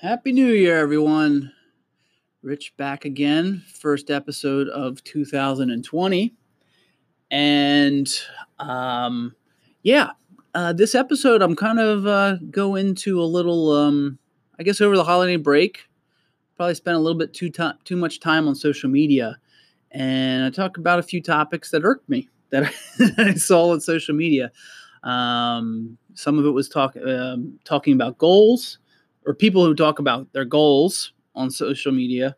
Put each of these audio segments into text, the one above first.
Happy New Year, everyone. Rich back again, first episode of 2020. And um, yeah, uh, this episode, I'm kind of uh, go into a little, um, I guess, over the holiday break. Probably spent a little bit too, to- too much time on social media. And I talk about a few topics that irked me that I saw on social media. Um, some of it was talk, um, talking about goals or people who talk about their goals on social media,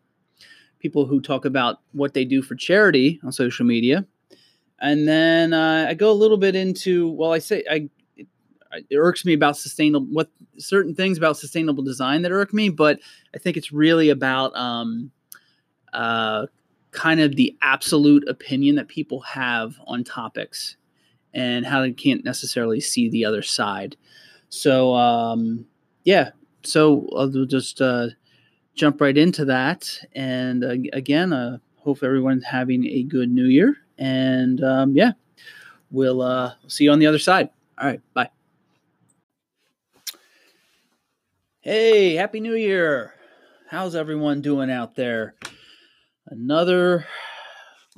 people who talk about what they do for charity on social media. And then uh, I go a little bit into, well, I say, I, it, irks me about sustainable, what certain things about sustainable design that irk me, but I think it's really about um, uh, kind of the absolute opinion that people have on topics and how they can't necessarily see the other side. So, um, yeah, so I'll just uh, jump right into that. And uh, again, uh, hope everyone's having a good New Year. And um, yeah, we'll uh, see you on the other side. All right, bye. Hey, Happy New Year. How's everyone doing out there? Another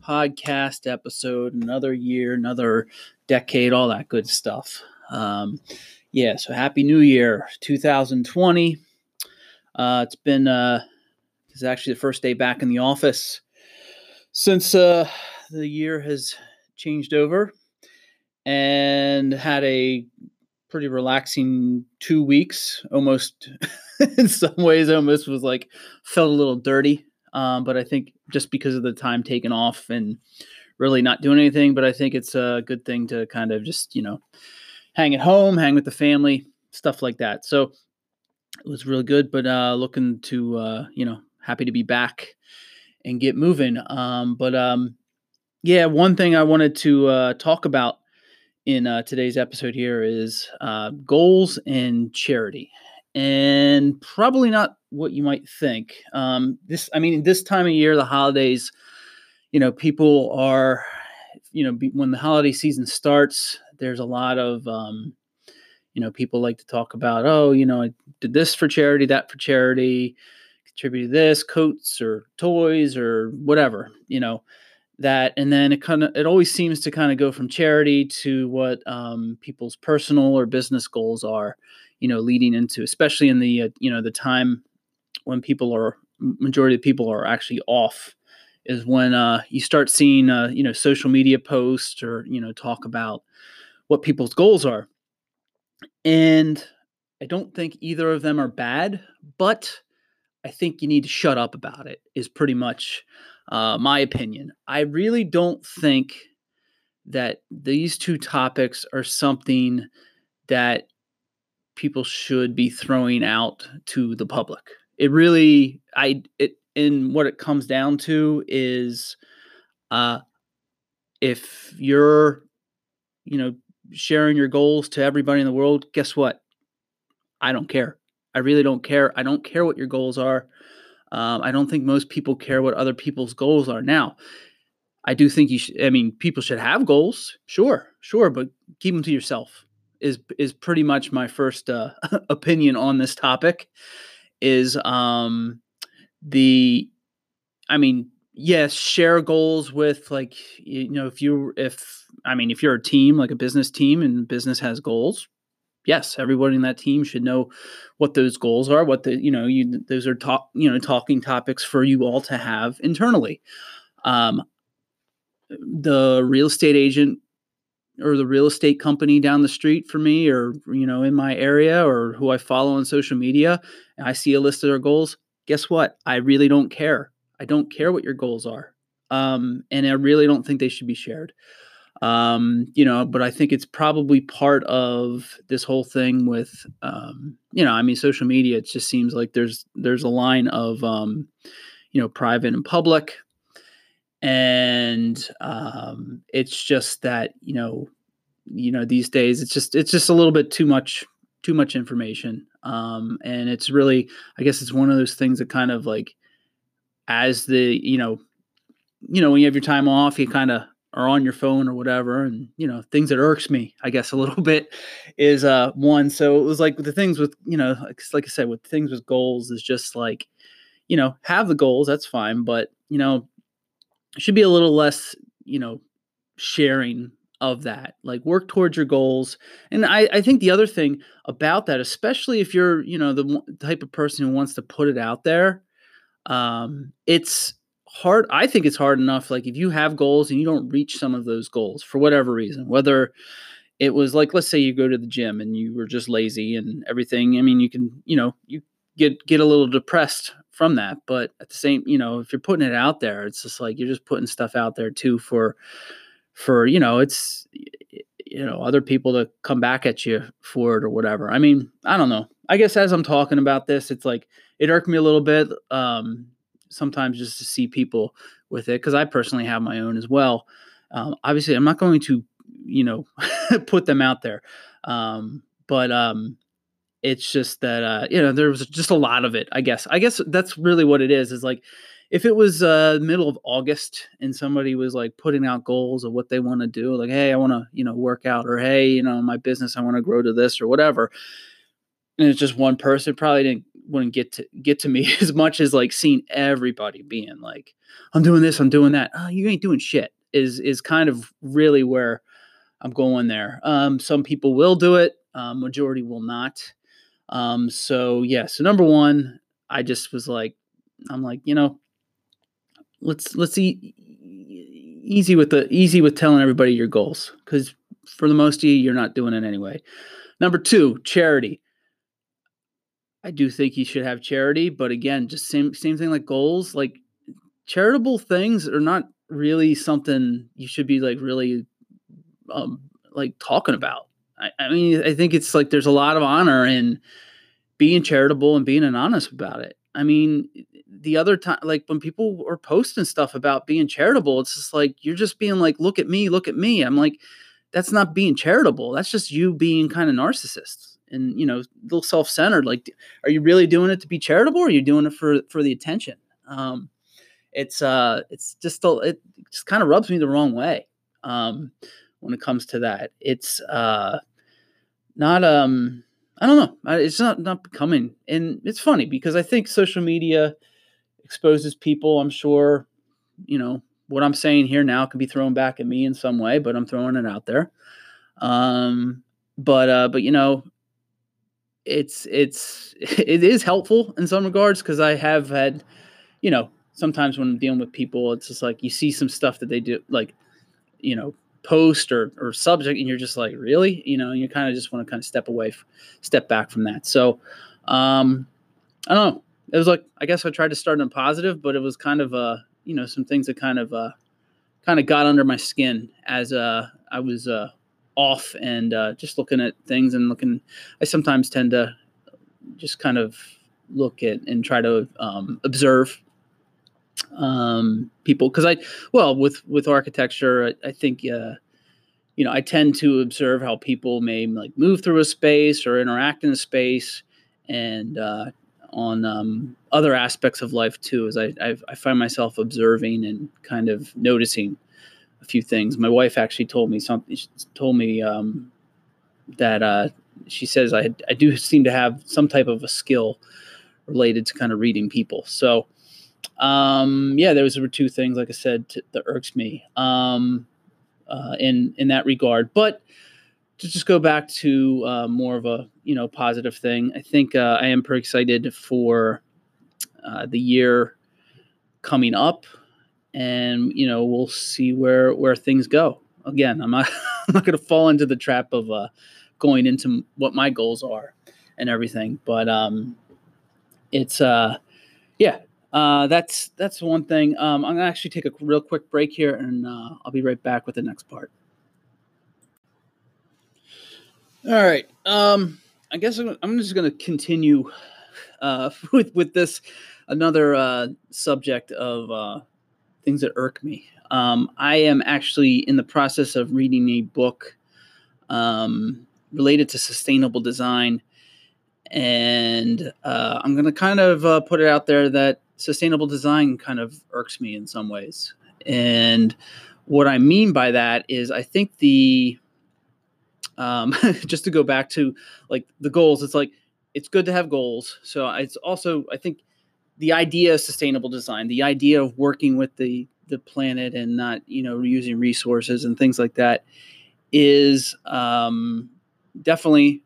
podcast episode, another year, another decade, all that good stuff. Um, yeah, so happy new year 2020. Uh, it's been, uh, it's actually the first day back in the office since uh, the year has changed over and had a pretty relaxing two weeks almost in some ways almost was like felt a little dirty um, but i think just because of the time taken off and really not doing anything but i think it's a good thing to kind of just you know hang at home, hang with the family, stuff like that. So it was really good, but uh, looking to, uh, you know, happy to be back and get moving. Um, but um, yeah, one thing I wanted to uh, talk about in uh, today's episode here is uh, goals and charity. And probably not what you might think. Um, this, I mean, this time of year, the holidays, you know, people are, you know, when the holiday season starts, there's a lot of um, you know people like to talk about oh you know i did this for charity that for charity contributed this coats or toys or whatever you know that and then it kind of it always seems to kind of go from charity to what um, people's personal or business goals are you know leading into especially in the uh, you know the time when people are majority of people are actually off is when uh, you start seeing uh, you know social media posts or you know talk about what people's goals are. And I don't think either of them are bad, but I think you need to shut up about it, is pretty much uh, my opinion. I really don't think that these two topics are something that people should be throwing out to the public. It really, I, it, and what it comes down to is, uh, if you're, you know, sharing your goals to everybody in the world, guess what? I don't care. I really don't care. I don't care what your goals are. Um, I don't think most people care what other people's goals are. Now, I do think you. I mean, people should have goals, sure, sure, but keep them to yourself. Is is pretty much my first uh, opinion on this topic. Is um, the, I mean, yes, share goals with like you know if you if I mean if you're a team like a business team and business has goals, yes, everybody in that team should know what those goals are. What the you know you those are talk you know talking topics for you all to have internally. Um, the real estate agent or the real estate company down the street for me or you know in my area or who I follow on social media and I see a list of their goals guess what I really don't care I don't care what your goals are. Um, and I really don't think they should be shared. Um, you know, but I think it's probably part of this whole thing with, um, you know, I mean, social media. It just seems like there's there's a line of, um, you know, private and public, and um, it's just that you know, you know, these days it's just it's just a little bit too much too much information, um, and it's really, I guess, it's one of those things that kind of like as the you know you know when you have your time off you kind of are on your phone or whatever and you know things that irks me i guess a little bit is uh one so it was like the things with you know like, like i said with things with goals is just like you know have the goals that's fine but you know should be a little less you know sharing of that like work towards your goals and i i think the other thing about that especially if you're you know the type of person who wants to put it out there um it's hard i think it's hard enough like if you have goals and you don't reach some of those goals for whatever reason whether it was like let's say you go to the gym and you were just lazy and everything i mean you can you know you get get a little depressed from that but at the same you know if you're putting it out there it's just like you're just putting stuff out there too for for you know it's you know other people to come back at you for it or whatever. I mean i don't know. I guess as i'm talking about this it's like it irked me a little bit um sometimes just to see people with it because I personally have my own as well. Um, obviously, I'm not going to, you know, put them out there, um, but um, it's just that uh, you know there was just a lot of it. I guess. I guess that's really what it is. Is like if it was uh, middle of August and somebody was like putting out goals of what they want to do, like hey, I want to you know work out, or hey, you know my business, I want to grow to this or whatever. And it's just one person, probably didn't wouldn't get to get to me as much as like seeing everybody being like, I'm doing this, I'm doing that. Oh, you ain't doing shit. Is is kind of really where I'm going there. Um, some people will do it, um, majority will not. Um, so yeah, so number one, I just was like, I'm like, you know, let's let's see easy with the easy with telling everybody your goals because for the most of you, you're not doing it anyway. Number two, charity. I do think you should have charity, but again, just same same thing like goals. Like charitable things are not really something you should be like really um like talking about. I, I mean, I think it's like there's a lot of honor in being charitable and being honest about it. I mean, the other time, like when people are posting stuff about being charitable, it's just like you're just being like, "Look at me, look at me." I'm like, that's not being charitable. That's just you being kind of narcissist and you know a little self-centered like are you really doing it to be charitable or are you doing it for for the attention? Um it's uh it's just a, it just kind of rubs me the wrong way um when it comes to that. It's uh not um i don't know. It's not not becoming and it's funny because i think social media exposes people i'm sure you know what i'm saying here now can be thrown back at me in some way but i'm throwing it out there. Um but uh but you know it's it's it is helpful in some regards because I have had, you know, sometimes when I'm dealing with people, it's just like you see some stuff that they do, like, you know, post or or subject, and you're just like, really, you know, you kind of just want to kind of step away, step back from that. So, um, I don't know. It was like I guess I tried to start in positive, but it was kind of uh, you know, some things that kind of uh, kind of got under my skin as uh I was uh off and uh, just looking at things and looking. I sometimes tend to just kind of look at and try to um, observe um, people because I well with with architecture I, I think uh, you know I tend to observe how people may like move through a space or interact in a space and uh, on um, other aspects of life too as I, I, I find myself observing and kind of noticing a few things. My wife actually told me something. She told me um, that uh, she says I I do seem to have some type of a skill related to kind of reading people. So um, yeah, those were two things, like I said, that irks me um, uh, in in that regard. But to just go back to uh, more of a you know positive thing, I think uh, I am pretty excited for uh, the year coming up and you know we'll see where where things go. Again, I'm not I'm not going to fall into the trap of uh, going into what my goals are and everything, but um, it's uh, yeah, uh, that's that's one thing. Um, I'm gonna actually take a real quick break here, and uh, I'll be right back with the next part. All right. Um, I guess I'm, I'm just gonna continue uh, with with this another uh, subject of uh, things that irk me. Um, I am actually in the process of reading a book um, related to sustainable design. And uh, I'm going to kind of uh, put it out there that sustainable design kind of irks me in some ways. And what I mean by that is I think the um, just to go back to like the goals, it's like it's good to have goals. So it's also I think the idea of sustainable design, the idea of working with the the planet and not you know using resources and things like that is um, definitely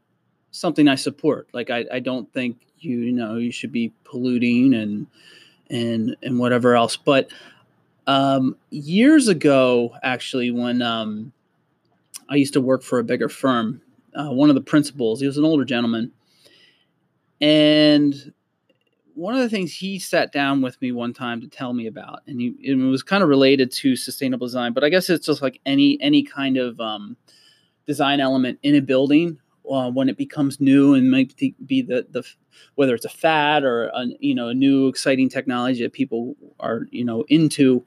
something I support. Like I, I don't think you, you know you should be polluting and and and whatever else. But um, years ago, actually, when um, I used to work for a bigger firm, uh, one of the principals, he was an older gentleman, and one of the things he sat down with me one time to tell me about, and, he, it was kind of related to sustainable design, but I guess it's just like any any kind of um, design element in a building uh, when it becomes new and might be the the whether it's a fad or a, you know a new exciting technology that people are you know into.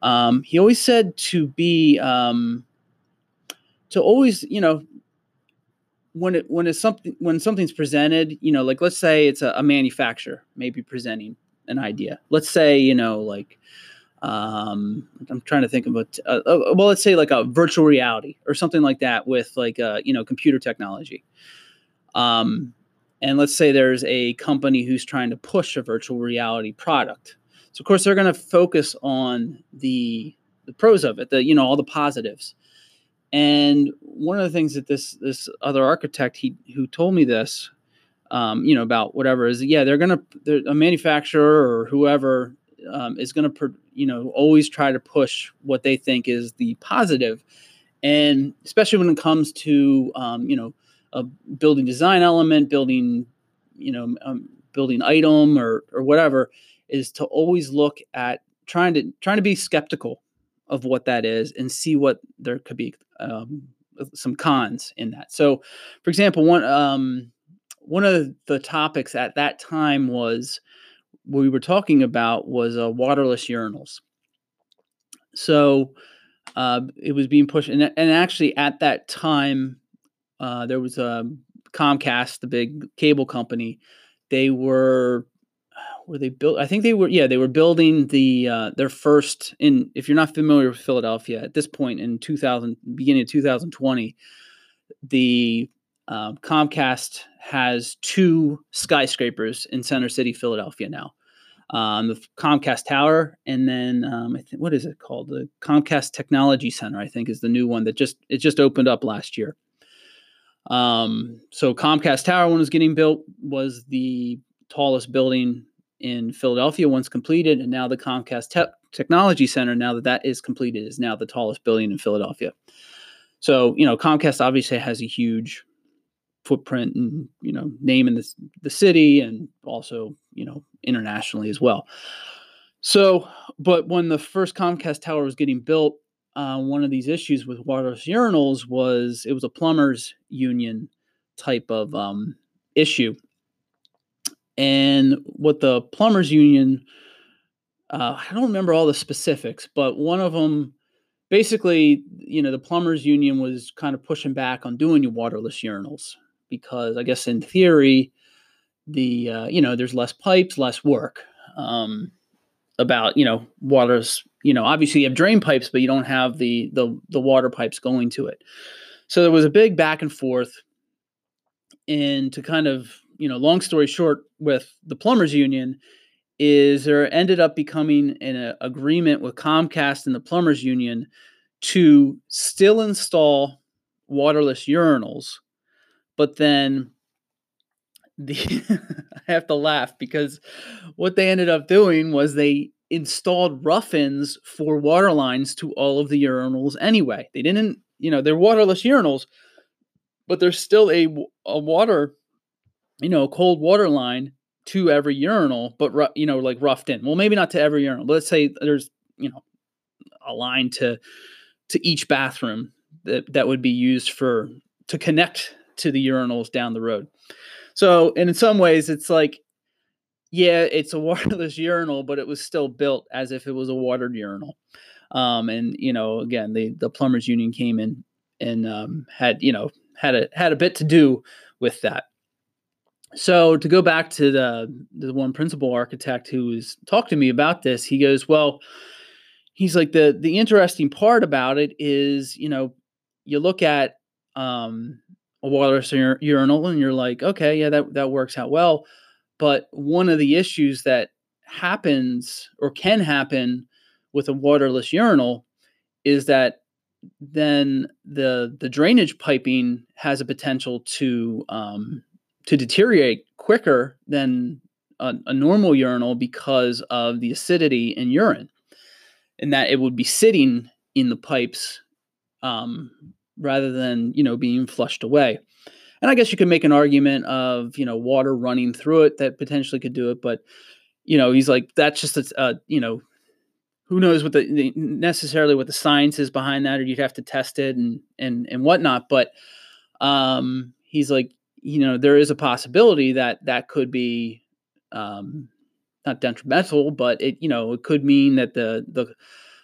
Um, he always said to be um, to always you know when it when it's something when something's presented, you know, like let's say it's a, a manufacturer maybe presenting an idea. Let's say you know like um, I'm trying to think of it. Uh, uh, well, let's say like a virtual reality or something like that with like uh, you know computer technology. Um, and let's say there's a company who's trying to push a virtual reality product. So of course they're going to focus on the the pros of it, the you know all the positives. And one of the things that this this other architect he who told me this, um, you know, about whatever is yeah they're gonna they're, a manufacturer or whoever um, is gonna you know always try to push what they think is the positive, and especially when it comes to um, you know a building design element, building you know um, building item or or whatever is to always look at trying to trying to be skeptical of what that is and see what there could be um, some cons in that. So, for example, one um, one of the topics at that time was we were talking about was uh, waterless urinals. So uh, it was being pushed, and, and actually at that time uh, there was a um, Comcast, the big cable company. They were were they built? I think they were. Yeah, they were building the uh, their first. In if you're not familiar with Philadelphia at this point in 2000, beginning of 2020, the um, Comcast has two skyscrapers in Center City, Philadelphia now. Um, the Comcast Tower, and then um, I think what is it called? The Comcast Technology Center, I think, is the new one that just it just opened up last year. Um, so Comcast Tower, when it was getting built, was the tallest building in Philadelphia once completed, and now the Comcast Te- Technology Center, now that that is completed, is now the tallest building in Philadelphia. So you know, Comcast obviously has a huge footprint and you know name in the the city, and also you know internationally as well. So, but when the first Comcast tower was getting built, uh, one of these issues with waterless urinals was it was a plumbers union type of um, issue and what the plumbers union uh, i don't remember all the specifics but one of them basically you know the plumbers union was kind of pushing back on doing waterless urinals because i guess in theory the uh, you know there's less pipes less work um, about you know waters you know obviously you have drain pipes but you don't have the the the water pipes going to it. So there was a big back and forth and to kind of you know, long story short, with the plumbers union, is there ended up becoming an a, agreement with Comcast and the plumbers union to still install waterless urinals, but then the I have to laugh because what they ended up doing was they installed rough-ins for water lines to all of the urinals anyway. They didn't, you know, they're waterless urinals, but there's still a, a water you know, cold water line to every urinal, but you know, like roughed in. Well, maybe not to every urinal, let's say there's you know a line to to each bathroom that that would be used for to connect to the urinals down the road. So, and in some ways, it's like, yeah, it's a waterless urinal, but it was still built as if it was a watered urinal. Um, and you know, again, the the plumbers union came in and um, had you know had a had a bit to do with that so to go back to the the one principal architect who was talked to me about this, he goes, "Well, he's like the the interesting part about it is you know you look at um, a waterless ur- urinal and you're like okay yeah that that works out well. But one of the issues that happens or can happen with a waterless urinal is that then the the drainage piping has a potential to um, to deteriorate quicker than a, a, normal urinal because of the acidity in urine, and that it would be sitting in the pipes um, rather than you know being flushed away. And I guess you could make an argument of you know water running through it that potentially could do it, but you know he's like that's just a, a you know who knows what the, the, necessarily what the science is behind that, or you'd have to test it and and and whatnot. But um, he's like, you know, there is a possibility that that could be um, not detrimental, but it you know it could mean that the the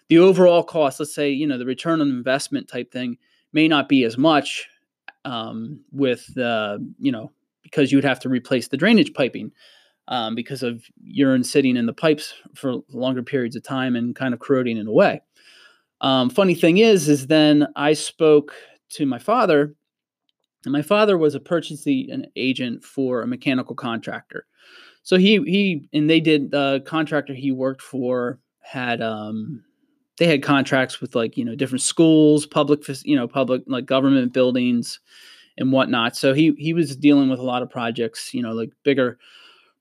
the overall cost, let's say, you know, the return on investment type thing may not be as much um, with the you know because you would have to replace the drainage piping um, because of urine sitting in the pipes for longer periods of time and kind of corroding it away. Um, funny thing is, is then I spoke to my father, and my father was a purchasing agent for a mechanical contractor. So he he and they did the contractor he worked for had um they had contracts with like you know different schools, public you know public like government buildings and whatnot. So he he was dealing with a lot of projects, you know, like bigger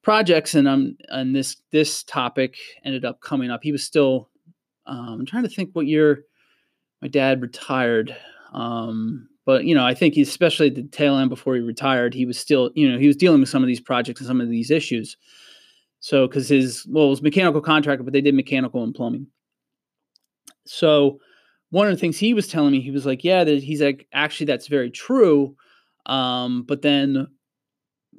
projects and um and this this topic ended up coming up he was still um, i'm trying to think what year my dad retired um but you know i think especially at the tail end before he retired he was still you know he was dealing with some of these projects and some of these issues. So because his well it was mechanical contractor but they did mechanical and plumbing. So one of the things he was telling me he was like yeah that he's like actually that's very true um, but then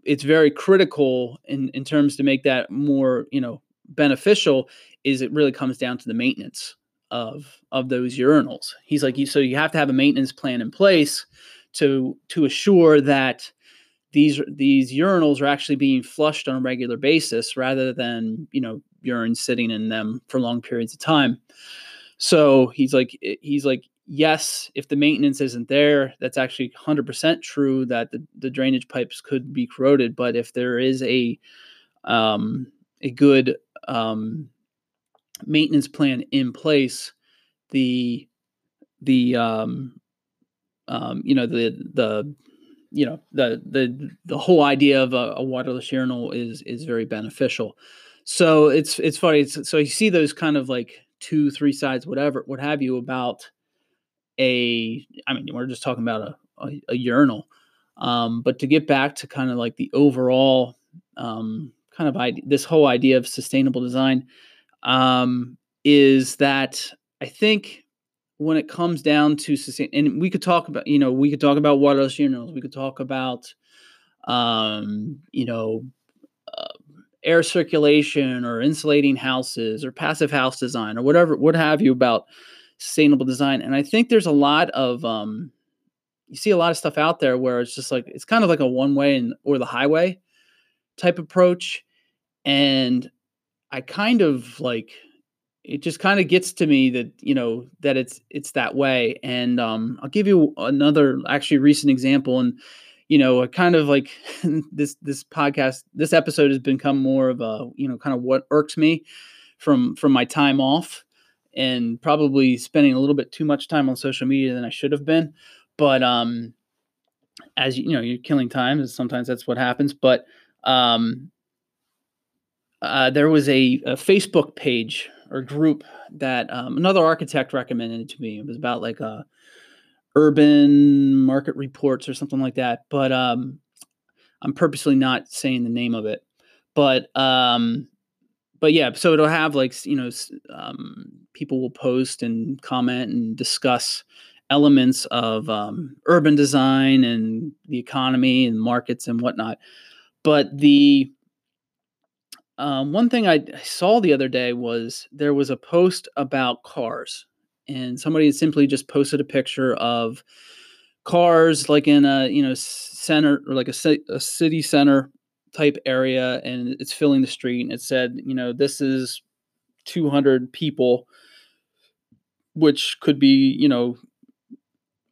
it's very critical in in terms to make that more you know beneficial is it really comes down to the maintenance of of those urinals he's like so you have to have a maintenance plan in place to to assure that these these urinals are actually being flushed on a regular basis rather than you know urine sitting in them for long periods of time so he's like he's like yes, if the maintenance isn't there, that's actually 100% true that the, the drainage pipes could be corroded. But if there is a um, a good um, maintenance plan in place, the the um, um, you know the the you know the the the whole idea of a, a waterless urinal is is very beneficial. So it's it's funny. It's, so you see those kind of like two, three sides, whatever, what have you, about a i mean we're just talking about a, a, a urinal um, but to get back to kind of like the overall um, kind of idea, this whole idea of sustainable design um, is that i think when it comes down to sustain and we could talk about you know we could talk about waterless urinals we could talk about um, you know uh, air circulation or insulating houses or passive house design or whatever what have you about sustainable design. And I think there's a lot of um, you see a lot of stuff out there where it's just like it's kind of like a one way and or the highway type approach. And I kind of like it just kind of gets to me that you know that it's it's that way and um, i'll give you another actually recent example and you know kind of like this this podcast this episode has become more of a you know kind of what irks me from from my time off and probably spending a little bit too much time on social media than I should have been. But um, as you, know, you're killing time, and sometimes that's what happens. But um, uh, there was a, a, Facebook page or group that um, another architect recommended to me. It was about like a uh, urban market reports or something like that. But um, I'm purposely not saying the name of it. But um, but yeah, so it'll have like you know um, people will post and comment and discuss elements of um, urban design and the economy and markets and whatnot. But the um, one thing I saw the other day was there was a post about cars, and somebody had simply just posted a picture of cars like in a you know center or like a, a city center type area and it's filling the street and it said you know this is 200 people which could be you know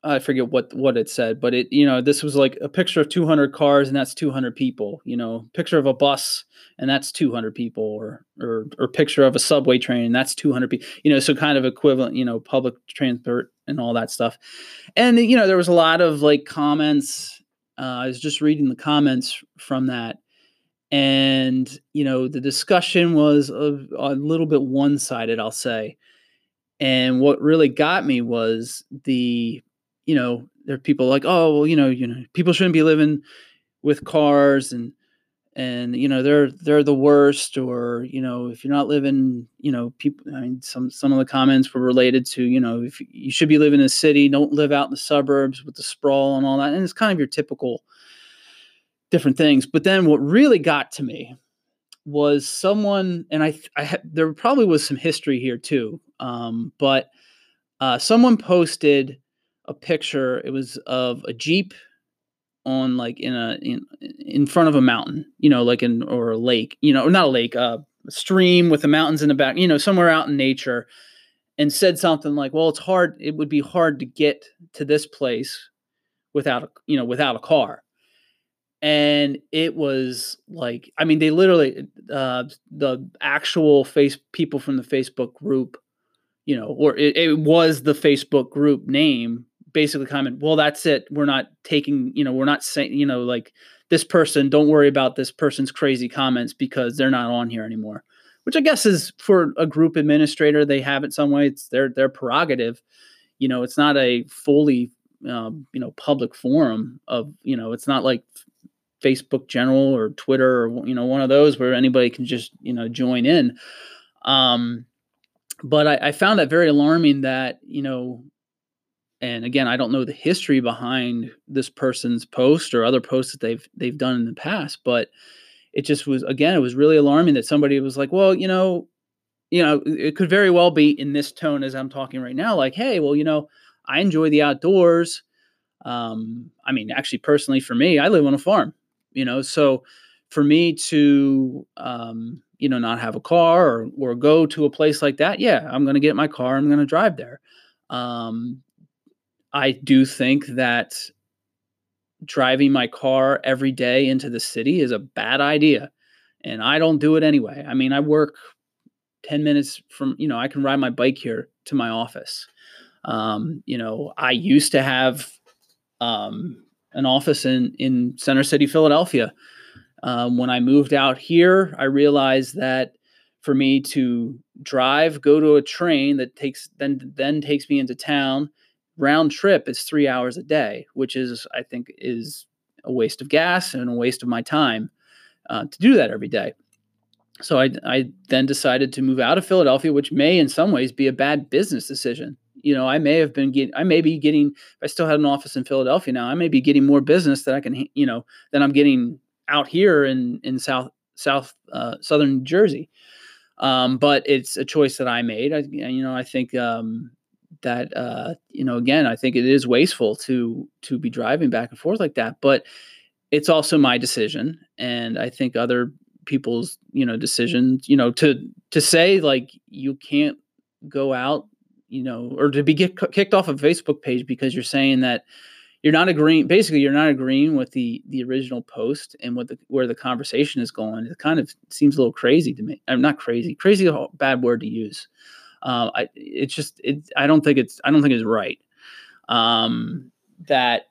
I forget what what it said, but it you know this was like a picture of 200 cars and that's 200 people. You know, picture of a bus and that's 200 people, or or or picture of a subway train and that's 200 people. You know, so kind of equivalent. You know, public transport and all that stuff. And you know, there was a lot of like comments. Uh, I was just reading the comments from that, and you know, the discussion was a, a little bit one sided. I'll say. And what really got me was the you know, there are people like, oh, well, you know, you know, people shouldn't be living with cars and and you know they're they're the worst or you know if you're not living you know people i mean some some of the comments were related to you know if you should be living in a city don't live out in the suburbs with the sprawl and all that and it's kind of your typical different things but then what really got to me was someone and i i there probably was some history here too um, but uh, someone posted a picture. It was of a jeep on like in a in in front of a mountain, you know, like in or a lake, you know, not a lake, uh, a stream with the mountains in the back, you know, somewhere out in nature, and said something like, "Well, it's hard. It would be hard to get to this place without a you know without a car." And it was like, I mean, they literally uh, the actual face people from the Facebook group, you know, or it, it was the Facebook group name basically comment, well, that's it. We're not taking, you know, we're not saying, you know, like this person, don't worry about this person's crazy comments because they're not on here anymore. Which I guess is for a group administrator, they have it some way. It's their their prerogative. You know, it's not a fully um, you know public forum of you know, it's not like Facebook General or Twitter or you know one of those where anybody can just you know join in. Um, but I, I, found that very alarming that you know and again i don't know the history behind this person's post or other posts that they've they've done in the past but it just was again it was really alarming that somebody was like well you know you know it could very well be in this tone as i'm talking right now like hey well you know i enjoy the outdoors um i mean actually personally for me i live on a farm you know so for me to um you know not have a car or or go to a place like that yeah i'm going to get my car i'm going to drive there. Um I do think that driving my car every day into the city is a bad idea. And I don't do it anyway. I mean, I work 10 minutes from, you know, I can ride my bike here to my office. Um, you know, I used to have um, an office in, in Center City, Philadelphia. Um, when I moved out here, I realized that for me to drive, go to a train that takes then then takes me into town, round trip is three hours a day, which is, I think, is a waste of gas and a waste of my time uh, to do that every day. So I, I then decided to move out of Philadelphia, which may in some ways be a bad business decision. You know, I may have been getting, I may be getting, I still had an office in Philadelphia now, I may be getting more business that I can, you know, than I'm getting out here in, in South, South, uh, Southern Jersey. Um, but it's a choice that I made. I, you know, I think, um, that uh, you know again i think it is wasteful to to be driving back and forth like that but it's also my decision and i think other people's you know decisions you know to to say like you can't go out you know or to be get kicked off a facebook page because you're saying that you're not agreeing basically you're not agreeing with the the original post and what the where the conversation is going it kind of seems a little crazy to me i'm not crazy crazy bad word to use uh, I, it's just it. I don't think it's I don't think it's right. Um, that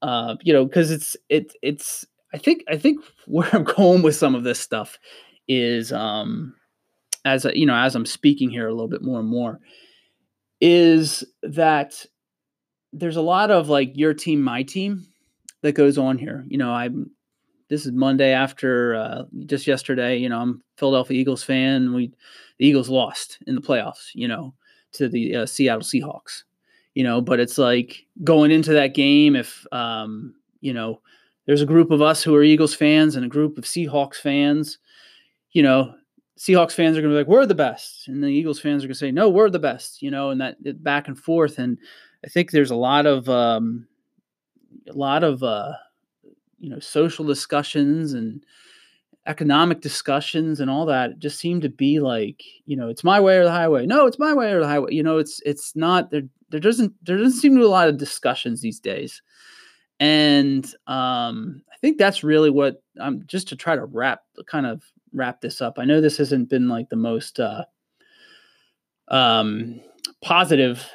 uh, you know because it's it it's I think I think where I'm going with some of this stuff is um, as a, you know as I'm speaking here a little bit more and more is that there's a lot of like your team my team that goes on here. You know I'm this is Monday after uh, just yesterday. You know, I'm Philadelphia Eagles fan. We the Eagles lost in the playoffs. You know, to the uh, Seattle Seahawks. You know, but it's like going into that game. If um, you know, there's a group of us who are Eagles fans and a group of Seahawks fans. You know, Seahawks fans are going to be like, "We're the best," and the Eagles fans are going to say, "No, we're the best." You know, and that back and forth. And I think there's a lot of um, a lot of uh, you know social discussions and economic discussions and all that just seem to be like you know it's my way or the highway. No it's my way or the highway. You know it's it's not there there doesn't there doesn't seem to be a lot of discussions these days. And um i think that's really what i'm um, just to try to wrap kind of wrap this up i know this hasn't been like the most uh um positive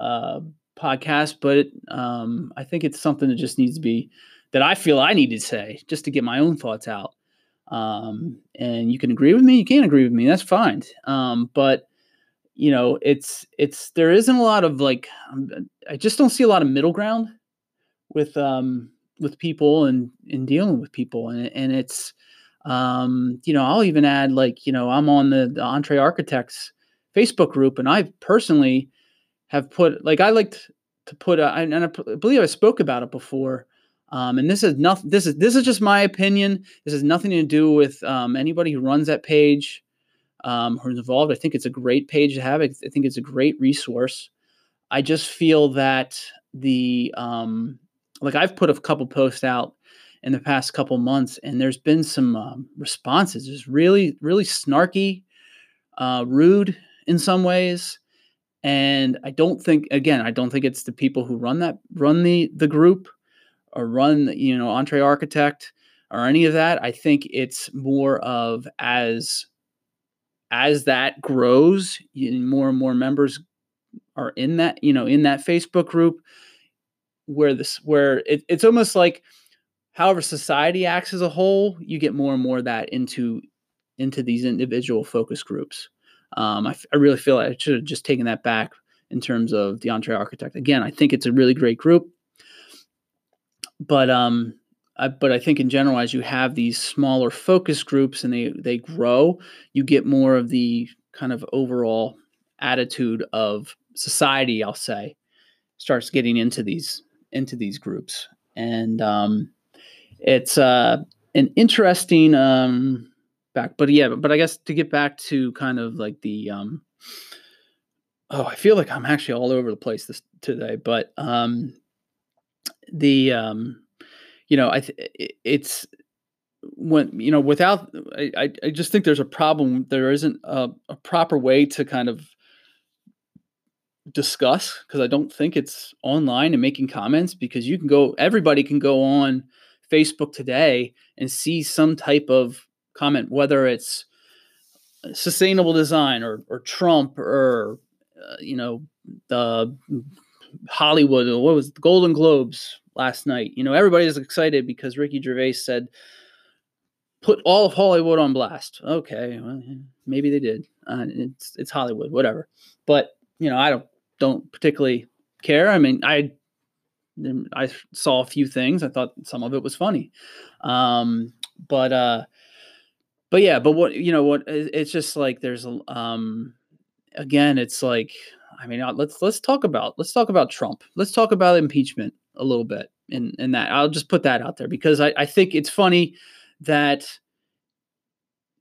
uh podcast but um i think it's something that just needs to be that i feel i need to say just to get my own thoughts out um, and you can agree with me, you can't agree with me, that's fine. Um, but you know, it's it's there isn't a lot of like um, I just don't see a lot of middle ground with um with people and in dealing with people and and it's um you know I'll even add like you know I'm on the, the Entre Architects Facebook group and I personally have put like I liked to put a, and I believe I spoke about it before um, and this is nothing. This is this is just my opinion. This has nothing to do with um, anybody who runs that page um, who's involved. I think it's a great page to have. I, think it's a great resource. I just feel that the um, like I've put a couple posts out in the past couple months, and there's been some um, responses. Just really, really snarky, uh, rude in some ways, and I don't think again, I don't think it's the people who run that run the the group or run, you know, Entre Architect or any of that. I think it's more of as as that grows, more and more members are in that, you know, in that Facebook group where this where it, it's almost like however society acts as a whole, you get more and more of that into into these individual focus groups. Um, I, I really feel like I should have just taken that back in terms of the Entre Architect. Again, I think it's a really great group but um, I, but I think in general, as you have these smaller focus groups and they they grow, you get more of the kind of overall attitude of society. I'll say starts getting into these into these groups, and um, it's uh, an interesting um, back. But yeah, but I guess to get back to kind of like the um, oh, I feel like I'm actually all over the place this today, but um, the um, you know, I th- it's when you know without I, I just think there's a problem. There isn't a, a proper way to kind of discuss because I don't think it's online and making comments because you can go everybody can go on Facebook today and see some type of comment whether it's sustainable design or or Trump or uh, you know the Hollywood what was the Golden Globes last night. You know, everybody's excited because Ricky Gervais said, "Put all of Hollywood on blast." Okay, well, maybe they did. Uh, it's it's Hollywood, whatever. But you know, I don't don't particularly care. I mean, I I saw a few things. I thought some of it was funny, um, but uh, but yeah, but what you know, what it's just like there's um, again, it's like I mean, uh, let's let's talk about let's talk about Trump. Let's talk about impeachment a little bit in in that. I'll just put that out there because I, I think it's funny that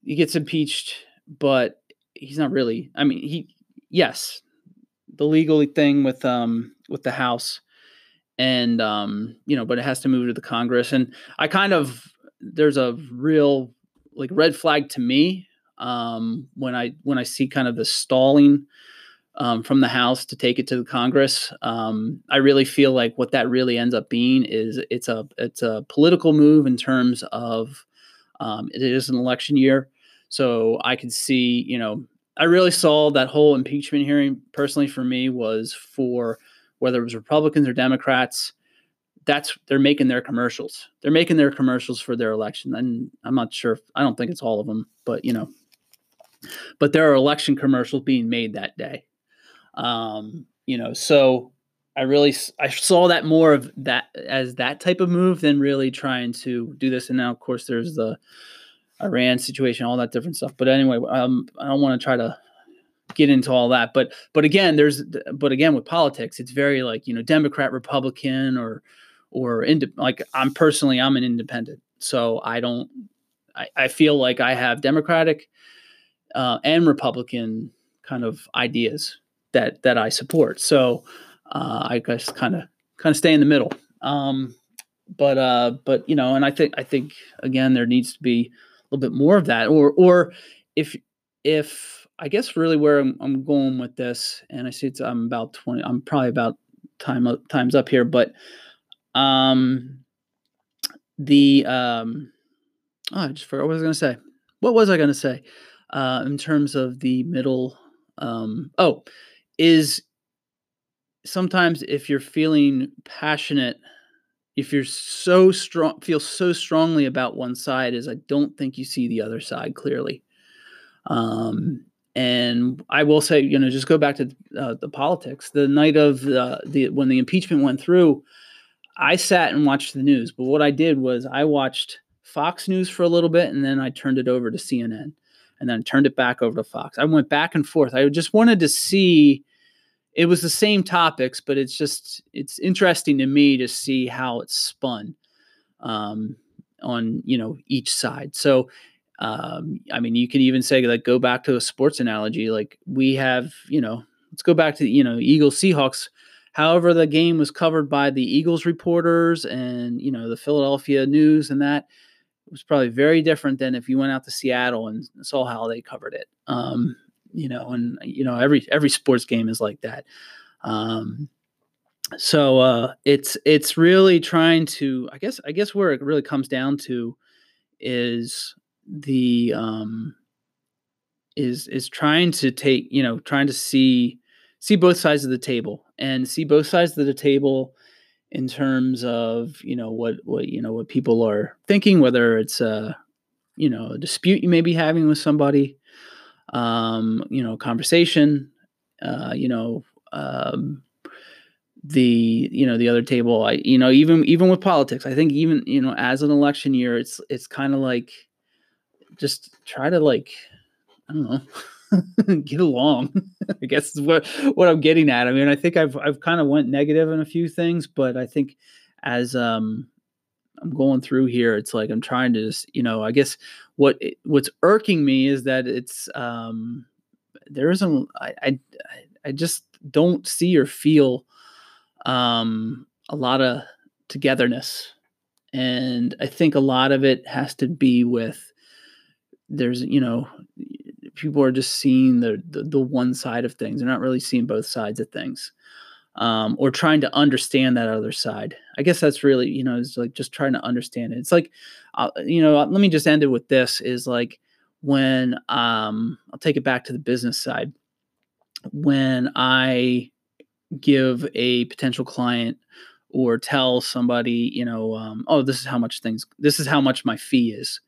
he gets impeached, but he's not really. I mean, he yes, the legal thing with um with the House, and um you know, but it has to move to the Congress, and I kind of there's a real like red flag to me um when I when I see kind of the stalling um, from the House to take it to the Congress. Um, I really feel like what that really ends up being is it's a it's a political move in terms of um, it is an election year, so I could see you know I really saw that whole impeachment hearing personally for me was for whether it was Republicans or Democrats. That's they're making their commercials. They're making their commercials for their election, and I'm not sure. If, I don't think it's all of them, but you know, but there are election commercials being made that day um, you know, so I really I saw that more of that as that type of move than really trying to do this. And now, of course, there's the Iran situation, all that different stuff. But anyway, um, I don't want to try to get into all that. But but again, there's but again with politics, it's very like you know Democrat, Republican, or or ind- like I'm personally I'm an independent, so I don't. I, I feel like I have Democratic uh, and Republican kind of ideas that that I support. So uh, I guess kind of kind of stay in the middle. Um, but uh, but you know, and I think I think again there needs to be a little bit more of that, or or if if I guess really where I'm, I'm going with this, and I see it's I'm about twenty, I'm probably about time times up here, but um the um oh, I just forgot what I was going to say. What was I going to say? Uh, in terms of the middle, um, oh, is sometimes if you're feeling passionate, if you're so strong, feel so strongly about one side, is I don't think you see the other side clearly. Um, and I will say, you know, just go back to uh, the politics. The night of the when the impeachment went through, I sat and watched the news, but what I did was I watched Fox News for a little bit and then I turned it over to CNN and then turned it back over to Fox. I went back and forth. I just wanted to see it was the same topics, but it's just it's interesting to me to see how it's spun um, on you know each side. So um, I mean, you can even say like go back to a sports analogy. Like we have, you know, let's go back to you know Eagles Seahawks However, the game was covered by the Eagles reporters and you know the Philadelphia News and that was probably very different than if you went out to Seattle and saw how they covered it. Um, you know, and you know every every sports game is like that. Um, so uh, it's it's really trying to I guess I guess where it really comes down to is the um, is is trying to take you know trying to see see both sides of the table and see both sides of the table in terms of you know what what you know what people are thinking whether it's a you know a dispute you may be having with somebody um you know conversation uh you know um the you know the other table. I you know even even with politics i think even you know as an election year it's it's kind of like just try to like i don't know get along. I guess is what what I'm getting at. I mean, I think I've I've kind of went negative in a few things, but I think as um I'm going through here, it's like I'm trying to just, you know, I guess what what's irking me is that it's um there isn't I I, I just don't see or feel um a lot of togetherness. And I think a lot of it has to be with there's you know people are just seeing the, the, the one side of things. They're not really seeing both sides of things, um, or trying to understand that other side. I guess that's really you know it's like just trying to understand it. It's like uh, you know let me just end it with this: is like when um, I'll take it back to the business side. When I give a potential client or tell somebody, you know, um, oh, this is how much things, this is how much my fee is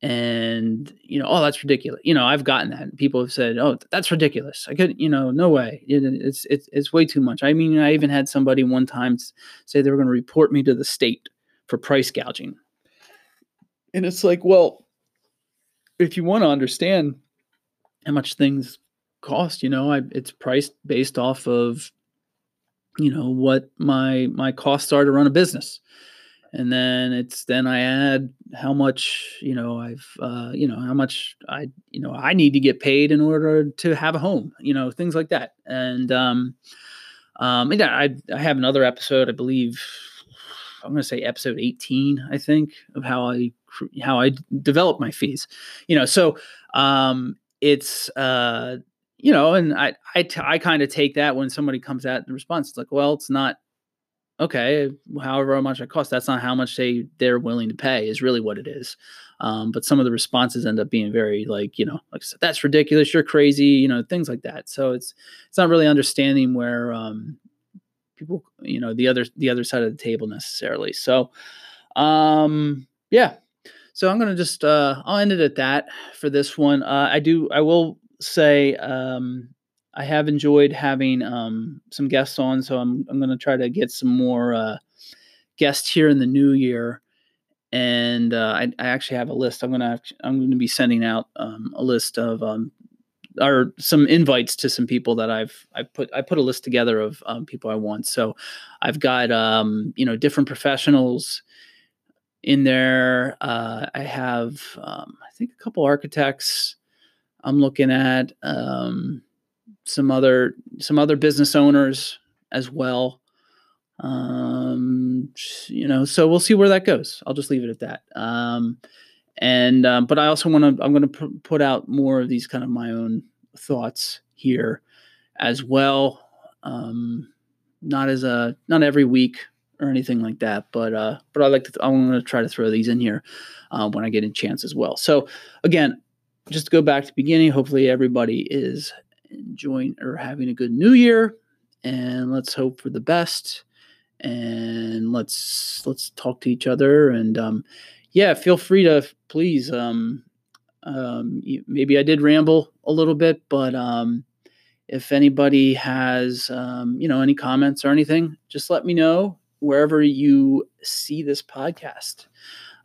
and you know oh that's ridiculous. You know i've gotten that people have said oh that's ridiculous. I could you know no way. It, it's, it's it's way too much. I mean i even had somebody one time say they were going to report me to the state for price gouging. And it's like well if you want to understand how much things cost you know I, it's priced based off of you know what my my costs are to run a business and then it's then I add how much you know I've uh, you know how much I you know I need to get paid in order to have a home, you know things like that. And um, um, and I I have another episode I believe I'm going to say episode 18 I think of how I how I develop my fees, you know. So um, it's uh, you know, and I I, t- I kind of take that when somebody comes at the response, it's like, well, it's not okay, however much it costs, that's not how much they they're willing to pay. Is really what it is. Um, but some of the responses end up being very like you know like that's ridiculous, you're crazy, you know things like that. So it's it's not really understanding where um, people you know the other the other side of the table necessarily. So um, yeah. So I'm gonna just uh, I'll end it at that for this one. Uh, I do I will say um, I have enjoyed having um, some guests on, so I'm I'm going to try to get some more uh, guests here in the new year. And uh, I, I, actually have a list. I'm gonna I'm going to be sending out um, a list of um, or some invites to some people that I've I put I put a list together of um, people I want. So I've got um, you know different professionals in there. Uh, I have um, I think a couple architects I'm looking at. Um, some other some other business owners as well. Um, you know, so we'll see where that goes. I'll just leave it at that. Um, And um, but I also want to I'm going to p- put out more of these kind of my own thoughts here as well. Um, not as a not every week or anything like that, but uh, but I like to I'm going to try to throw these in here uh, when I get a chance as well. So again, just to go back to the beginning, hopefully everybody is enjoying or having a good new year and let's hope for the best and let's let's talk to each other and um, yeah feel free to please um, um, maybe i did ramble a little bit but um, if anybody has um, you know any comments or anything just let me know wherever you see this podcast.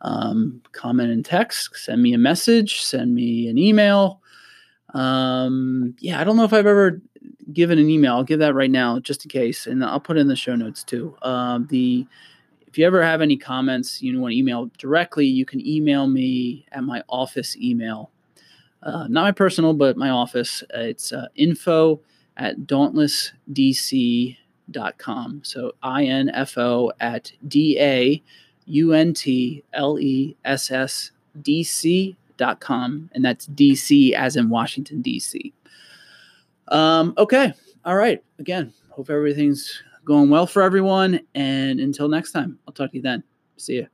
Um, comment and text send me a message send me an email um, yeah i don't know if i've ever given an email. I'll give that right now just in case, and I'll put it in the show notes too. Um, the if you ever have any comments you want to email directly, you can email me at my office email. Uh, not my personal, but my office. Uh, it's uh, info at dauntlessdc.com. So I N F O at D A U N T L E S S D C com. And that's DC as in Washington, D.C. Um, okay. All right. Again, hope everything's going well for everyone. And until next time, I'll talk to you then. See you.